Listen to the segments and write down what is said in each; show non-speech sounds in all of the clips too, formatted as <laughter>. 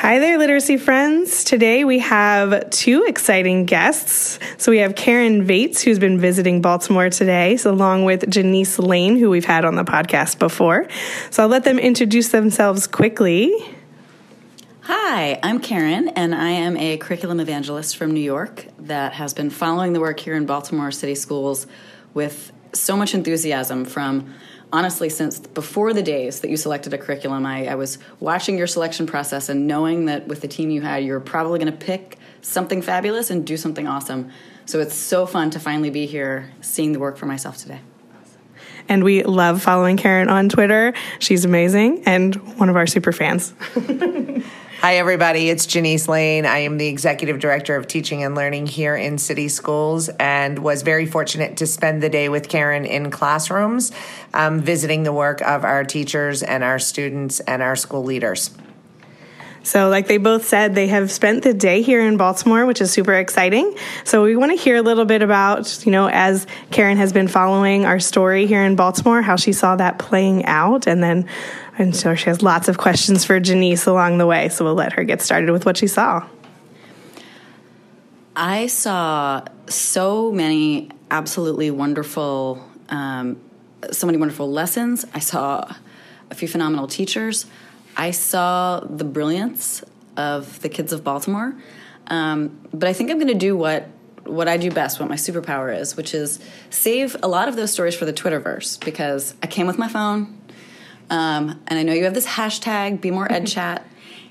Hi there, literacy friends. Today we have two exciting guests. So we have Karen Vaites, who's been visiting Baltimore today, so along with Janice Lane, who we've had on the podcast before. So I'll let them introduce themselves quickly. Hi, I'm Karen, and I am a curriculum evangelist from New York that has been following the work here in Baltimore City Schools with so much enthusiasm from honestly, since before the days that you selected a curriculum, I, I was watching your selection process and knowing that with the team you had, you're probably going to pick something fabulous and do something awesome. So it's so fun to finally be here seeing the work for myself today. And we love following Karen on Twitter. She's amazing and one of our super fans. <laughs> Hi, everybody. It's Janice Lane. I am the Executive Director of Teaching and Learning here in City Schools and was very fortunate to spend the day with Karen in classrooms, um, visiting the work of our teachers and our students and our school leaders. So, like they both said, they have spent the day here in Baltimore, which is super exciting. So, we want to hear a little bit about, you know, as Karen has been following our story here in Baltimore, how she saw that playing out, and then and so she has lots of questions for Janice along the way. So we'll let her get started with what she saw. I saw so many absolutely wonderful, um, so many wonderful lessons. I saw a few phenomenal teachers. I saw the brilliance of the kids of Baltimore. Um, but I think I'm going to do what what I do best, what my superpower is, which is save a lot of those stories for the Twitterverse because I came with my phone. Um, and I know you have this hashtag, Be More Ed <laughs> Chat.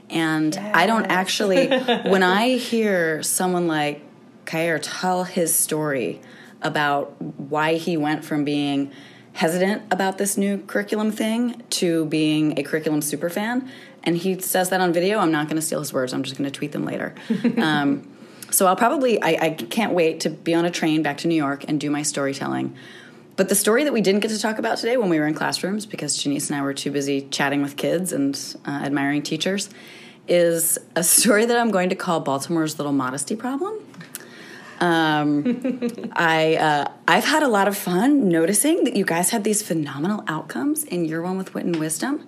And yes. I don't actually, <laughs> when I hear someone like Kair tell his story about why he went from being hesitant about this new curriculum thing to being a curriculum super fan, and he says that on video, I'm not going to steal his words. I'm just going to tweet them later. <laughs> um, so I'll probably, I, I can't wait to be on a train back to New York and do my storytelling. But the story that we didn't get to talk about today when we were in classrooms, because Janice and I were too busy chatting with kids and uh, admiring teachers, is a story that I'm going to call Baltimore's Little Modesty Problem. Um, <laughs> I uh, I've had a lot of fun noticing that you guys had these phenomenal outcomes in year one with Wit and Wisdom.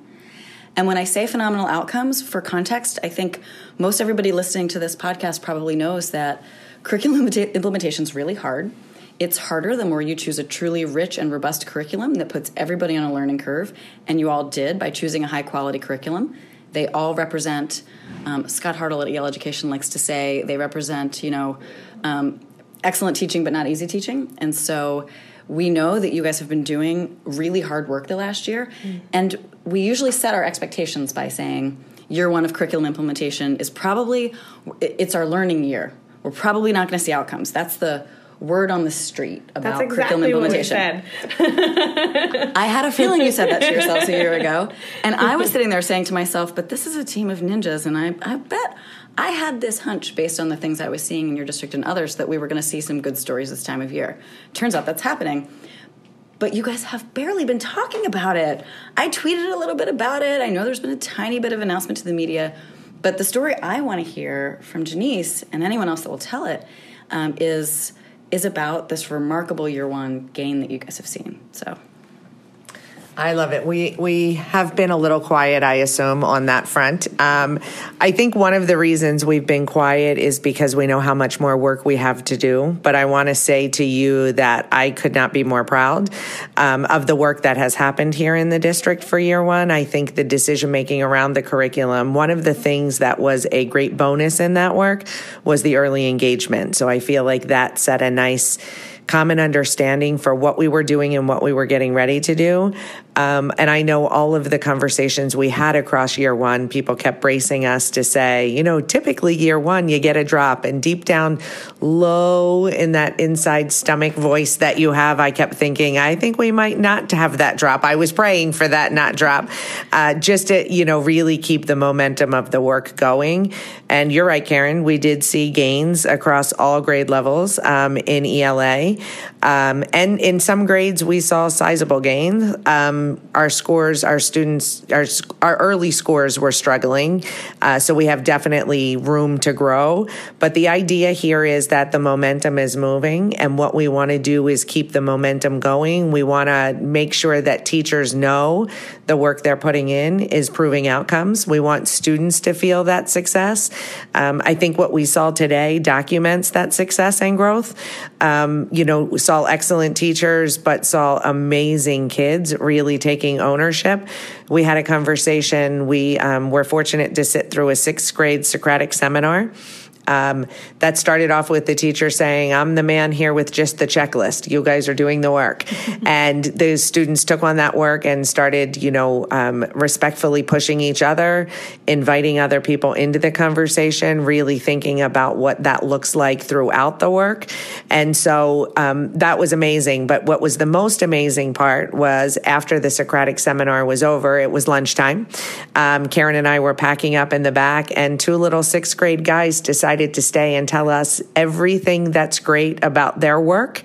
And when I say phenomenal outcomes, for context, I think most everybody listening to this podcast probably knows that curriculum implementation is really hard. It's harder the more you choose a truly rich and robust curriculum that puts everybody on a learning curve, and you all did by choosing a high quality curriculum. They all represent, um, Scott Hartl at EL Education likes to say, they represent, you know, um, excellent teaching but not easy teaching. And so we know that you guys have been doing really hard work the last year. Mm. And we usually set our expectations by saying, year one of curriculum implementation is probably, it's our learning year. We're probably not going to see outcomes. That's the word on the street about That's curriculum implementation. I had a feeling you said that to yourselves a year ago. And I was sitting there saying to myself, but this is a team of ninjas, and I, I bet I had this hunch based on the things I was seeing in your district and others that we were going to see some good stories this time of year. Turns out that's happening. But you guys have barely been talking about it. I tweeted a little bit about it. I know there's been a tiny bit of announcement to the media. But the story I want to hear from Janice and anyone else that will tell it um, is is about this remarkable year one gain that you guys have seen. So I love it. We we have been a little quiet, I assume, on that front. Um, I think one of the reasons we've been quiet is because we know how much more work we have to do. But I want to say to you that I could not be more proud um, of the work that has happened here in the district for year one. I think the decision making around the curriculum. One of the things that was a great bonus in that work was the early engagement. So I feel like that set a nice common understanding for what we were doing and what we were getting ready to do. Um, and I know all of the conversations we had across year one, people kept bracing us to say, you know, typically year one, you get a drop. And deep down, low in that inside stomach voice that you have, I kept thinking, I think we might not have that drop. I was praying for that not drop, uh, just to, you know, really keep the momentum of the work going. And you're right, Karen, we did see gains across all grade levels um, in ELA. Um, and in some grades, we saw sizable gains. Um, our scores, our students, our, our early scores were struggling. Uh, so we have definitely room to grow. But the idea here is that the momentum is moving, and what we want to do is keep the momentum going. We want to make sure that teachers know the work they're putting in is proving outcomes. We want students to feel that success. Um, I think what we saw today documents that success and growth. Um, you know, saw excellent teachers, but saw amazing kids really taking ownership. We had a conversation. We um, were fortunate to sit through a sixth grade Socratic seminar um, that started off with the teacher saying, I'm the man here with just the checklist. You guys are doing the work. <laughs> and the students took on that work and started, you know, um, respectfully pushing each other, inviting other people into the conversation, really thinking about what that looks like throughout the work. And so um, that was amazing. But what was the most amazing part was after the Socratic seminar was over, it was lunchtime. Um, Karen and I were packing up in the back, and two little sixth grade guys decided decided to stay and tell us everything that's great about their work,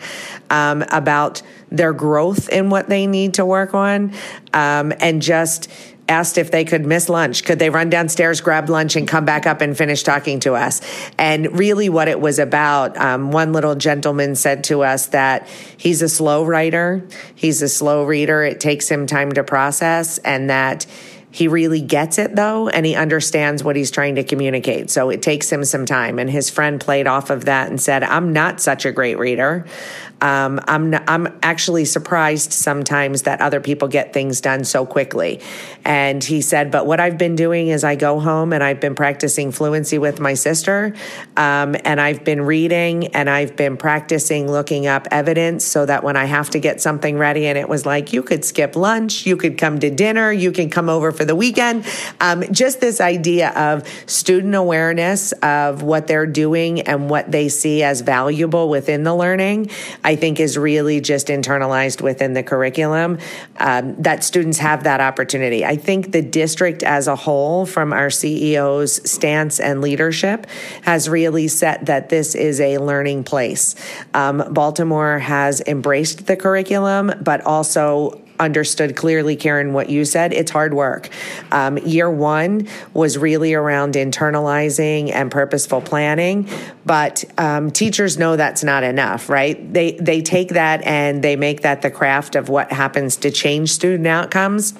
um, about their growth in what they need to work on, um, and just asked if they could miss lunch. Could they run downstairs, grab lunch, and come back up and finish talking to us? And really, what it was about, um, one little gentleman said to us that he's a slow writer, he's a slow reader. It takes him time to process, and that he really gets it though, and he understands what he's trying to communicate. So it takes him some time. And his friend played off of that and said, I'm not such a great reader. Um, I'm I'm actually surprised sometimes that other people get things done so quickly. And he said, but what I've been doing is I go home and I've been practicing fluency with my sister, um, and I've been reading and I've been practicing looking up evidence so that when I have to get something ready, and it was like you could skip lunch, you could come to dinner, you can come over for the weekend. Um, just this idea of student awareness of what they're doing and what they see as valuable within the learning. I I think is really just internalized within the curriculum, um, that students have that opportunity. I think the district as a whole, from our CEO's stance and leadership, has really set that this is a learning place. Um, Baltimore has embraced the curriculum, but also understood clearly, Karen, what you said. It's hard work. Um, year one was really around internalizing and purposeful planning, but um, teachers know that's not enough, right? They they take that and they make that the craft of what happens to change student outcomes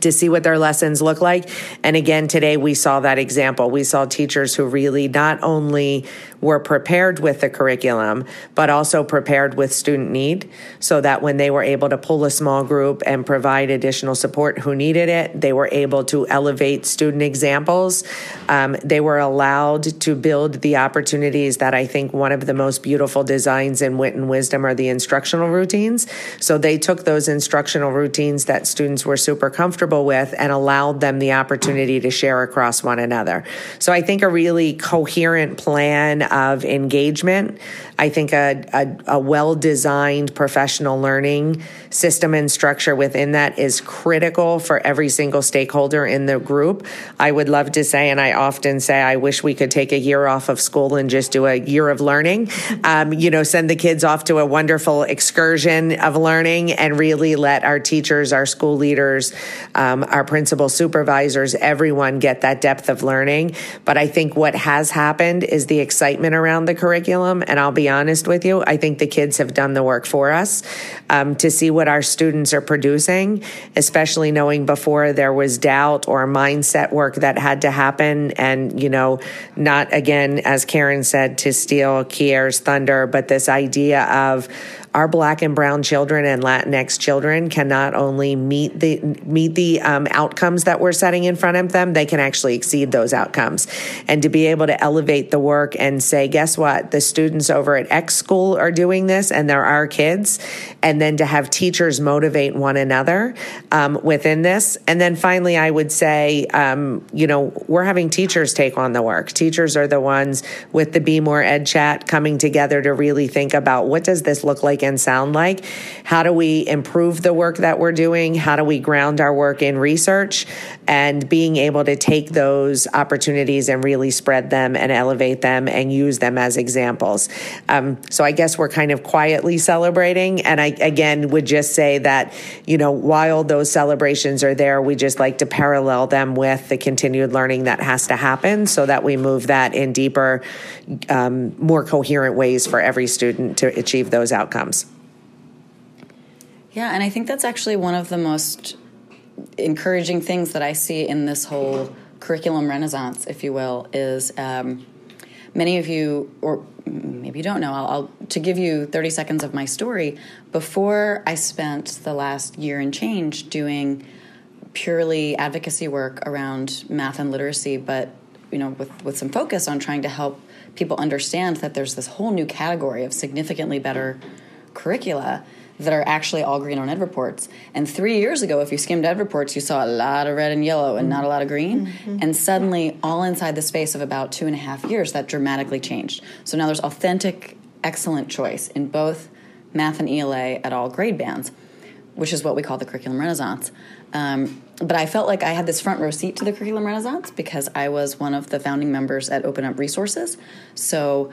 to see what their lessons look like. And again, today we saw that example. We saw teachers who really not only were prepared with the curriculum, but also prepared with student need so that when they were able to pull a small group and provide additional support who needed it, they were able to elevate student examples. Um, they were allowed to build the opportunities that I think one of the most beautiful designs in Wit and Wisdom are the instructional routines. So they took those instructional routines that students were super comfortable with and allowed them the opportunity to share across one another. So I think a really coherent plan of engagement. I think a, a, a well designed professional learning system and structure within that is critical for every single stakeholder in the group. I would love to say, and I often say, I wish we could take a year off of school and just do a year of learning. Um, you know, send the kids off to a wonderful excursion of learning and really let our teachers, our school leaders, um, our principal supervisors, everyone get that depth of learning. But I think what has happened is the excitement around the curriculum. And I'll be honest with you, I think the kids have done the work for us um, to see what our students are producing, especially knowing before there was doubt or mindset work that had to happen. And, you know, not again, as Karen said, to steal Kier's thunder, but this idea of, our black and brown children and Latinx children can not only meet the meet the um, outcomes that we're setting in front of them, they can actually exceed those outcomes. And to be able to elevate the work and say, guess what, the students over at X school are doing this, and they're our kids, and then to have teachers motivate one another um, within this, and then finally, I would say, um, you know, we're having teachers take on the work. Teachers are the ones with the Be More Ed Chat coming together to really think about what does this look like and sound like? How do we improve the work that we're doing? How do we ground our work in research? and being able to take those opportunities and really spread them and elevate them and use them as examples. Um, so I guess we're kind of quietly celebrating. And I, again, would just say that, you know, while those celebrations are there, we just like to parallel them with the continued learning that has to happen so that we move that in deeper, um, more coherent ways for every student to achieve those outcomes. Yeah, and I think that's actually one of the most encouraging things that I see in this whole curriculum renaissance, if you will, is um, many of you, or maybe you don't know, I'll, I'll, to give you 30 seconds of my story. Before I spent the last year and change doing purely advocacy work around math and literacy, but you know, with, with some focus on trying to help people understand that there's this whole new category of significantly better curricula that are actually all green on EdReports. And three years ago, if you skimmed EdReports, you saw a lot of red and yellow and not a lot of green. Mm-hmm. And suddenly, all inside the space of about two and a half years, that dramatically changed. So now there's authentic, excellent choice in both math and ELA at all grade bands, which is what we call the curriculum renaissance. Um, but I felt like I had this front row seat to the curriculum renaissance because I was one of the founding members at Open Up Resources. So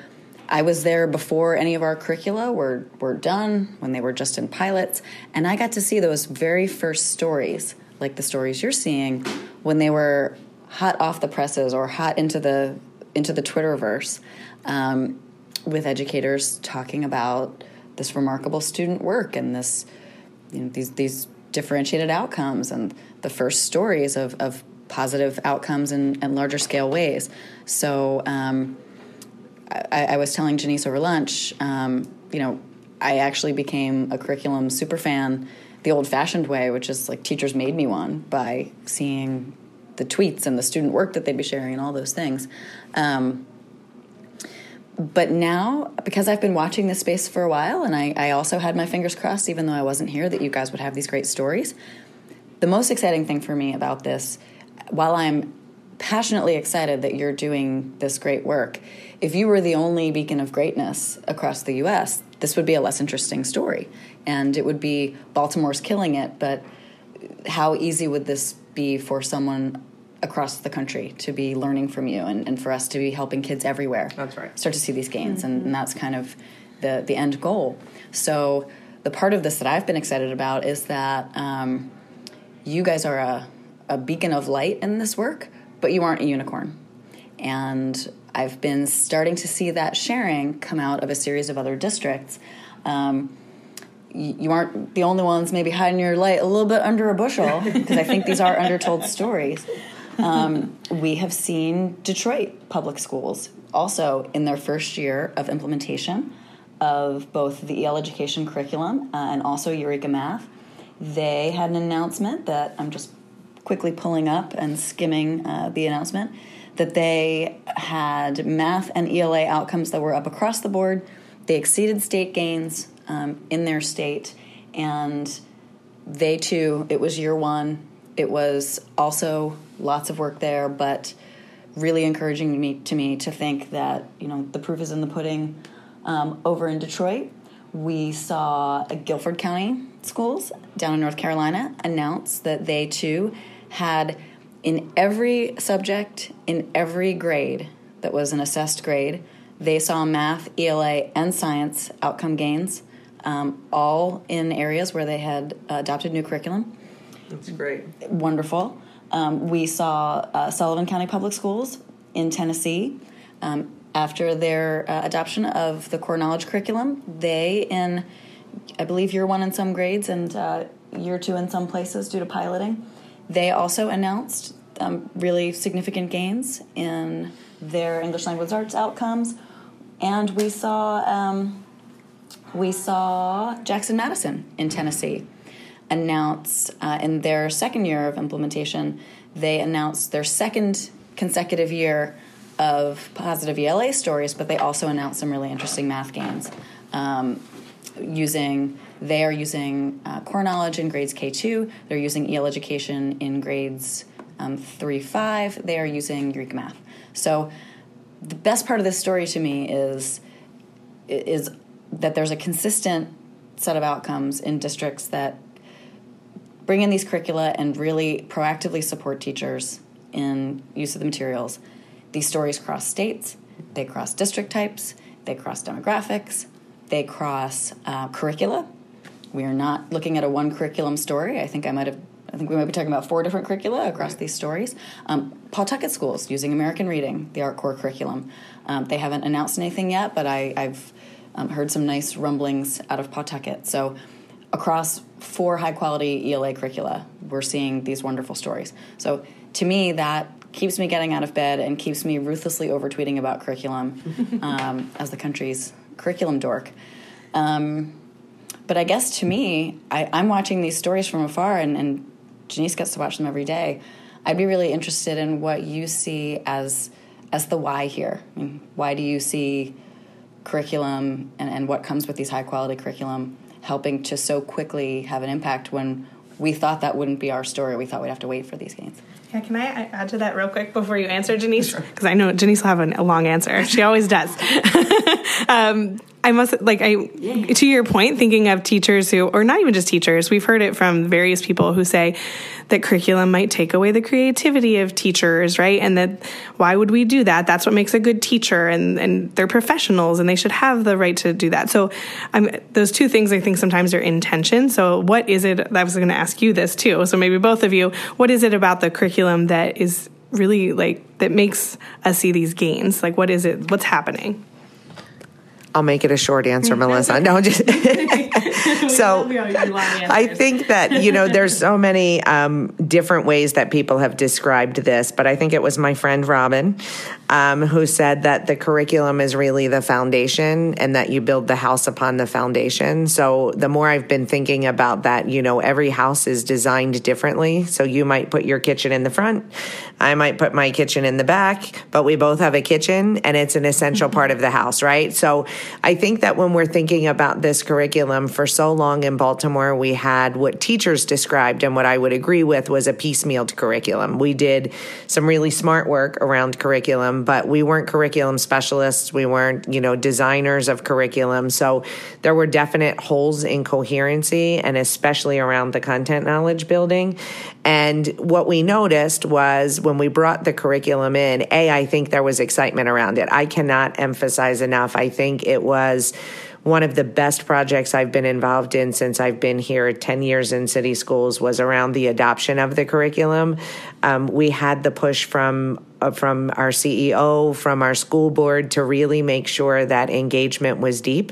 I was there before any of our curricula were, were done, when they were just in pilots, and I got to see those very first stories, like the stories you're seeing, when they were hot off the presses or hot into the into the Twitterverse, um, with educators talking about this remarkable student work and this, you know, these these differentiated outcomes and the first stories of, of positive outcomes in, in larger scale ways. So. Um, I, I was telling Janice over lunch, um, you know, I actually became a curriculum super fan the old fashioned way, which is like teachers made me one by seeing the tweets and the student work that they'd be sharing and all those things. Um, but now, because I've been watching this space for a while, and I, I, also had my fingers crossed, even though I wasn't here, that you guys would have these great stories. The most exciting thing for me about this, while I'm passionately excited that you're doing this great work, if you were the only beacon of greatness across the US, this would be a less interesting story. And it would be Baltimore's killing it, but how easy would this be for someone across the country to be learning from you and, and for us to be helping kids everywhere? That's right. Start to see these gains, mm-hmm. and, and that's kind of the, the end goal. So, the part of this that I've been excited about is that um, you guys are a, a beacon of light in this work, but you aren't a unicorn. And I've been starting to see that sharing come out of a series of other districts. Um, you aren't the only ones maybe hiding your light a little bit under a bushel because I think these are undertold <laughs> stories. Um, we have seen Detroit public schools also in their first year of implementation of both the EL education curriculum uh, and also Eureka Math. They had an announcement that I'm just quickly pulling up and skimming uh, the announcement that they had math and ELA outcomes that were up across the board. They exceeded state gains um, in their state, and they too, it was year one. It was also lots of work there, but really encouraging me to me to think that you know the proof is in the pudding. Um, over in Detroit, we saw Guilford County schools down in North Carolina announce that they too had in every subject, in every grade that was an assessed grade, they saw math, ELA, and science outcome gains, um, all in areas where they had adopted new curriculum. That's great. Wonderful. Um, we saw uh, Sullivan County Public Schools in Tennessee. Um, after their uh, adoption of the core knowledge curriculum, they, in I believe year one in some grades and uh, year two in some places due to piloting, they also announced um, really significant gains in their English language arts outcomes, and we saw um, we saw Jackson Madison in Tennessee announce uh, in their second year of implementation. They announced their second consecutive year of positive ELA stories, but they also announced some really interesting math gains um, using they are using uh, core knowledge in grades K2. They're using EL education in grades um, 3 5. They are using Eureka Math. So the best part of this story to me is is that there's a consistent set of outcomes in districts that bring in these curricula and really proactively support teachers in use of the materials. These stories cross states, they cross district types, they cross demographics, they cross uh, curricula. We are not looking at a one curriculum story. I think I might have. I think we might be talking about four different curricula across these stories. Um, Pawtucket schools using American Reading, the ARC Core curriculum. Um, they haven't announced anything yet, but I, have um, heard some nice rumblings out of Pawtucket. So across four high quality ELA curricula, we're seeing these wonderful stories. So to me, that keeps me getting out of bed and keeps me ruthlessly over tweeting about curriculum <laughs> um, as the country's curriculum dork. Um, but I guess to me, I, am watching these stories from afar, and, and Janice gets to watch them every day. I'd be really interested in what you see as as the why here. I mean, why do you see curriculum and, and what comes with these high quality curriculum helping to so quickly have an impact when we thought that wouldn't be our story? We thought we'd have to wait for these gains. Yeah, can I add to that real quick before you answer, Janice? Because I know Janice will have a long answer. She always does. <laughs> um, I must like I yeah. to your point, thinking of teachers who, or not even just teachers, we've heard it from various people who say that curriculum might take away the creativity of teachers, right? And that why would we do that? That's what makes a good teacher, and and they're professionals, and they should have the right to do that. So, I'm those two things I think sometimes are in tension. So, what is it? I was going to ask you this too. So maybe both of you, what is it about the curriculum that is really like that makes us see these gains? Like, what is it? What's happening? I'll make it a short answer, Melissa. No, just <laughs> <laughs> so I think that you know there's so many um, different ways that people have described this, but I think it was my friend Robin um, who said that the curriculum is really the foundation and that you build the house upon the foundation. So the more I've been thinking about that, you know, every house is designed differently. So you might put your kitchen in the front, I might put my kitchen in the back, but we both have a kitchen and it's an essential part of the house, right? So I think that when we're thinking about this curriculum, for so long in Baltimore, we had what teachers described and what I would agree with was a piecemealed curriculum. We did some really smart work around curriculum, Um, but we weren't curriculum specialists. We weren't, you know, designers of curriculum. So there were definite holes in coherency and especially around the content knowledge building. And what we noticed was when we brought the curriculum in, A, I think there was excitement around it. I cannot emphasize enough. I think it was one of the best projects I've been involved in since I've been here 10 years in city schools was around the adoption of the curriculum. Um, we had the push from uh, from our CEO, from our school board to really make sure that engagement was deep.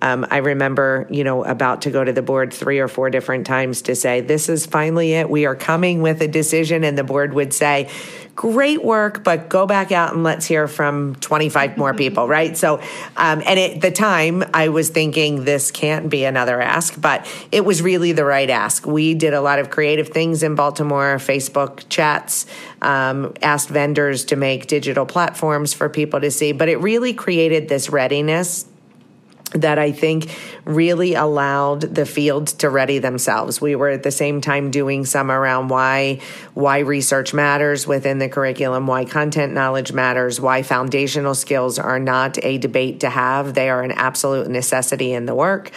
Um, I remember, you know, about to go to the board three or four different times to say, this is finally it. We are coming with a decision. And the board would say, great work, but go back out and let's hear from 25 more <laughs> people, right? So, um, and at the time, I was thinking this can't be another ask, but it was really the right ask. We did a lot of creative things in Baltimore, Facebook chats, um, asked vendors to make digital platforms for people to see, but it really created this readiness that I think really allowed the field to ready themselves. We were at the same time doing some around why why research matters within the curriculum, why content knowledge matters, why foundational skills are not a debate to have. They are an absolute necessity in the work.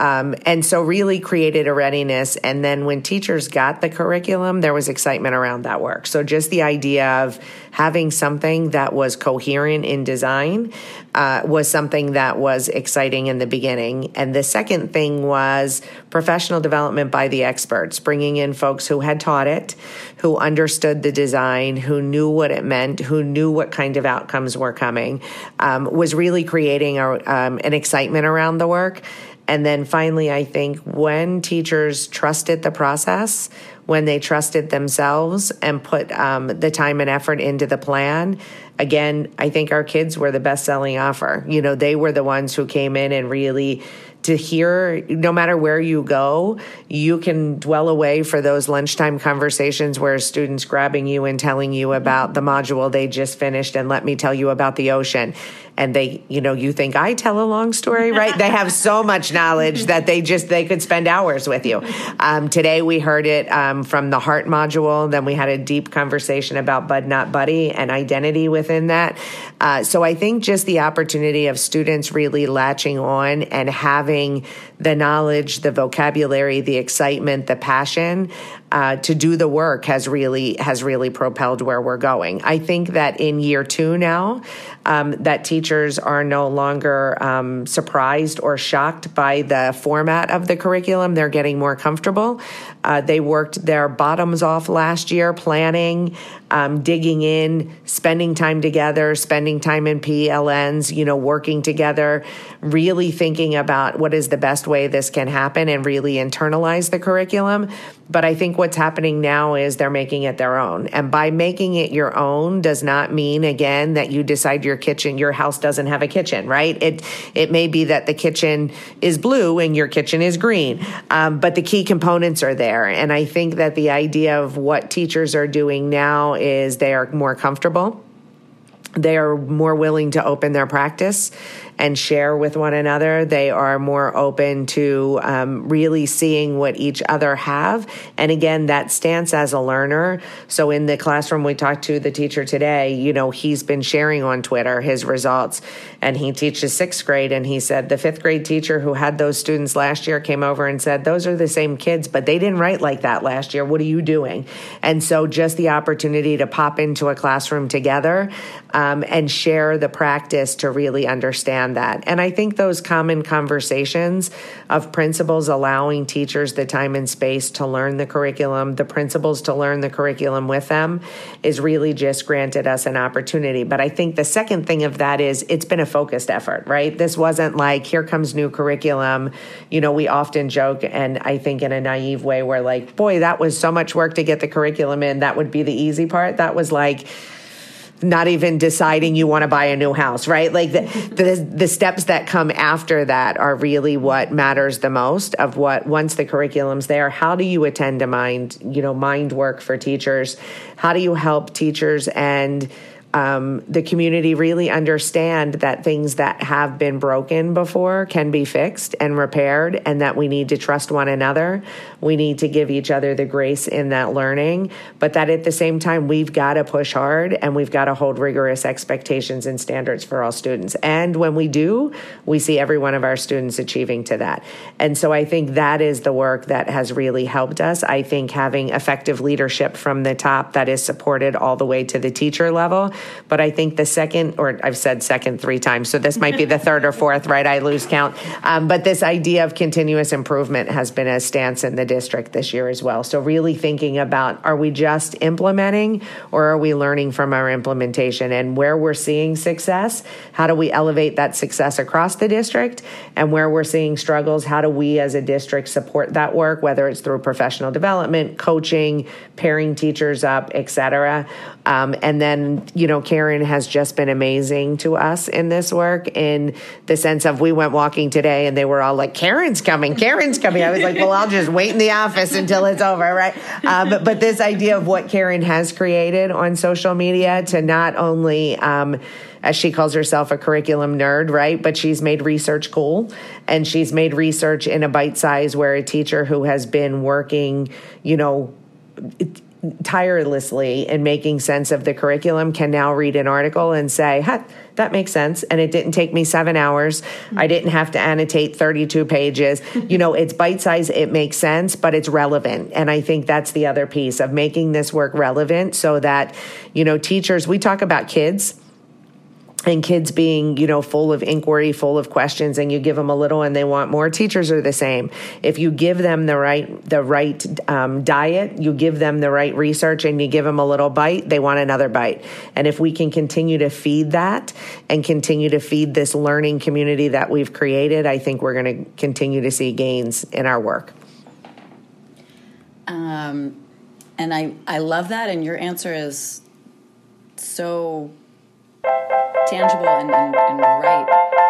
Um, and so really created a readiness. And then when teachers got the curriculum, there was excitement around that work. So just the idea of having something that was coherent in design uh, was something that was exciting in the beginning. And the second thing was professional development by the experts, bringing in folks who had taught it, who understood the design, who knew what it meant, who knew what kind of outcomes were coming, um, was really creating a, um, an excitement around the work. And then finally, I think when teachers trusted the process, when they trusted themselves and put um, the time and effort into the plan, again, I think our kids were the best selling offer. You know, they were the ones who came in and really to hear no matter where you go you can dwell away for those lunchtime conversations where student's grabbing you and telling you about the module they just finished and let me tell you about the ocean and they you know you think i tell a long story right? They have so much knowledge that they just they could spend hours with you. Um, today we heard it um, from the heart module. Then we had a deep conversation about bud not buddy and identity within that. Uh, so i think just the opportunity of students really latching on and having the knowledge, the vocabulary, the excitement, the passion uh, to do the work has really has really propelled where we're going. I think that in year two now, um, that teachers are no longer um, surprised or shocked by the format of the curriculum. They're getting more comfortable. Uh, they worked their bottoms off last year, planning, um, digging in, spending time together, spending time in PLNs, you know, working together, really thinking about what is the best way this can happen and really internalize the curriculum. But I think what's happening now is they're making it their own. And by making it your own does not mean, again, that you decide your kitchen, your house doesn't have a kitchen, right? It, it may be that the kitchen is blue and your kitchen is green, um, but the key components are there. And I think that the idea of what teachers are doing now is they are more comfortable. They are more willing to open their practice and share with one another. They are more open to um, really seeing what each other have. And again, that stance as a learner. So in the classroom, we talked to the teacher today, you know, he's been sharing on Twitter his results and he teaches sixth grade. And he said the fifth grade teacher who had those students last year came over and said, Those are the same kids, but they didn't write like that last year. What are you doing? And so just the opportunity to pop into a classroom together um, Um, and share the practice to really understand that. And I think those common conversations of principals allowing teachers the time and space to learn the curriculum, the principals to learn the curriculum with them, is really just granted us an opportunity. But I think the second thing of that is it's been a focused effort, right? This wasn't like, here comes new curriculum. You know, we often joke, and I think in a naive way, we're like, boy, that was so much work to get the curriculum in. That would be the easy part. That was like, not even deciding you want to buy a new house, right? Like the, <laughs> the, the steps that come after that are really what matters the most of what once the curriculum's there, how do you attend to mind, you know, mind work for teachers? How do you help teachers and um, the community really understand that things that have been broken before can be fixed and repaired, and that we need to trust one another. We need to give each other the grace in that learning, but that at the same time, we've got to push hard and we've got to hold rigorous expectations and standards for all students. And when we do, we see every one of our students achieving to that. And so I think that is the work that has really helped us. I think having effective leadership from the top that is supported all the way to the teacher level but I think the second, or I've said second three times, so this might be the third or fourth, right? I lose count. Um, but this idea of continuous improvement has been a stance in the district this year as well. So really thinking about are we just implementing or are we learning from our implementation and where we're seeing success? How do we elevate that success across the district? And where we're seeing struggles, how do we as a district support that work, whether it's through professional development, coaching, pairing teachers up, et cetera? Um, and then, you know, Karen has just been amazing to us in this work in the sense of we went walking today and they were all like, Karen's coming, Karen's coming. I was like, well, I'll just wait in the office until it's over, right? Um, but, but, this idea of what Karen has created on social media to not only, um, as she calls herself a curriculum nerd, right? But she's made research cool and she's made research in a bite size where a teacher who has been working, you know, tirelessly in making sense of the curriculum can now read an article and say, huh, that makes sense. And it didn't take me seven hours. I didn't have to annotate 32 pages. You know, it's bite size, it makes sense, but it's relevant. And I think that's the other piece of making this work relevant so that, you know, teachers, we talk about kids and kids being you know full of inquiry full of questions and you give them a little and they want more teachers are the same. If you give them the right the right um, diet you give them the right research and you give them a little bite they want another bite. And if we can continue to feed that and continue to feed this learning community that we've created i think we're going to continue to see gains in our work. Um, and I, I love that and your answer is so tangible and, and, and right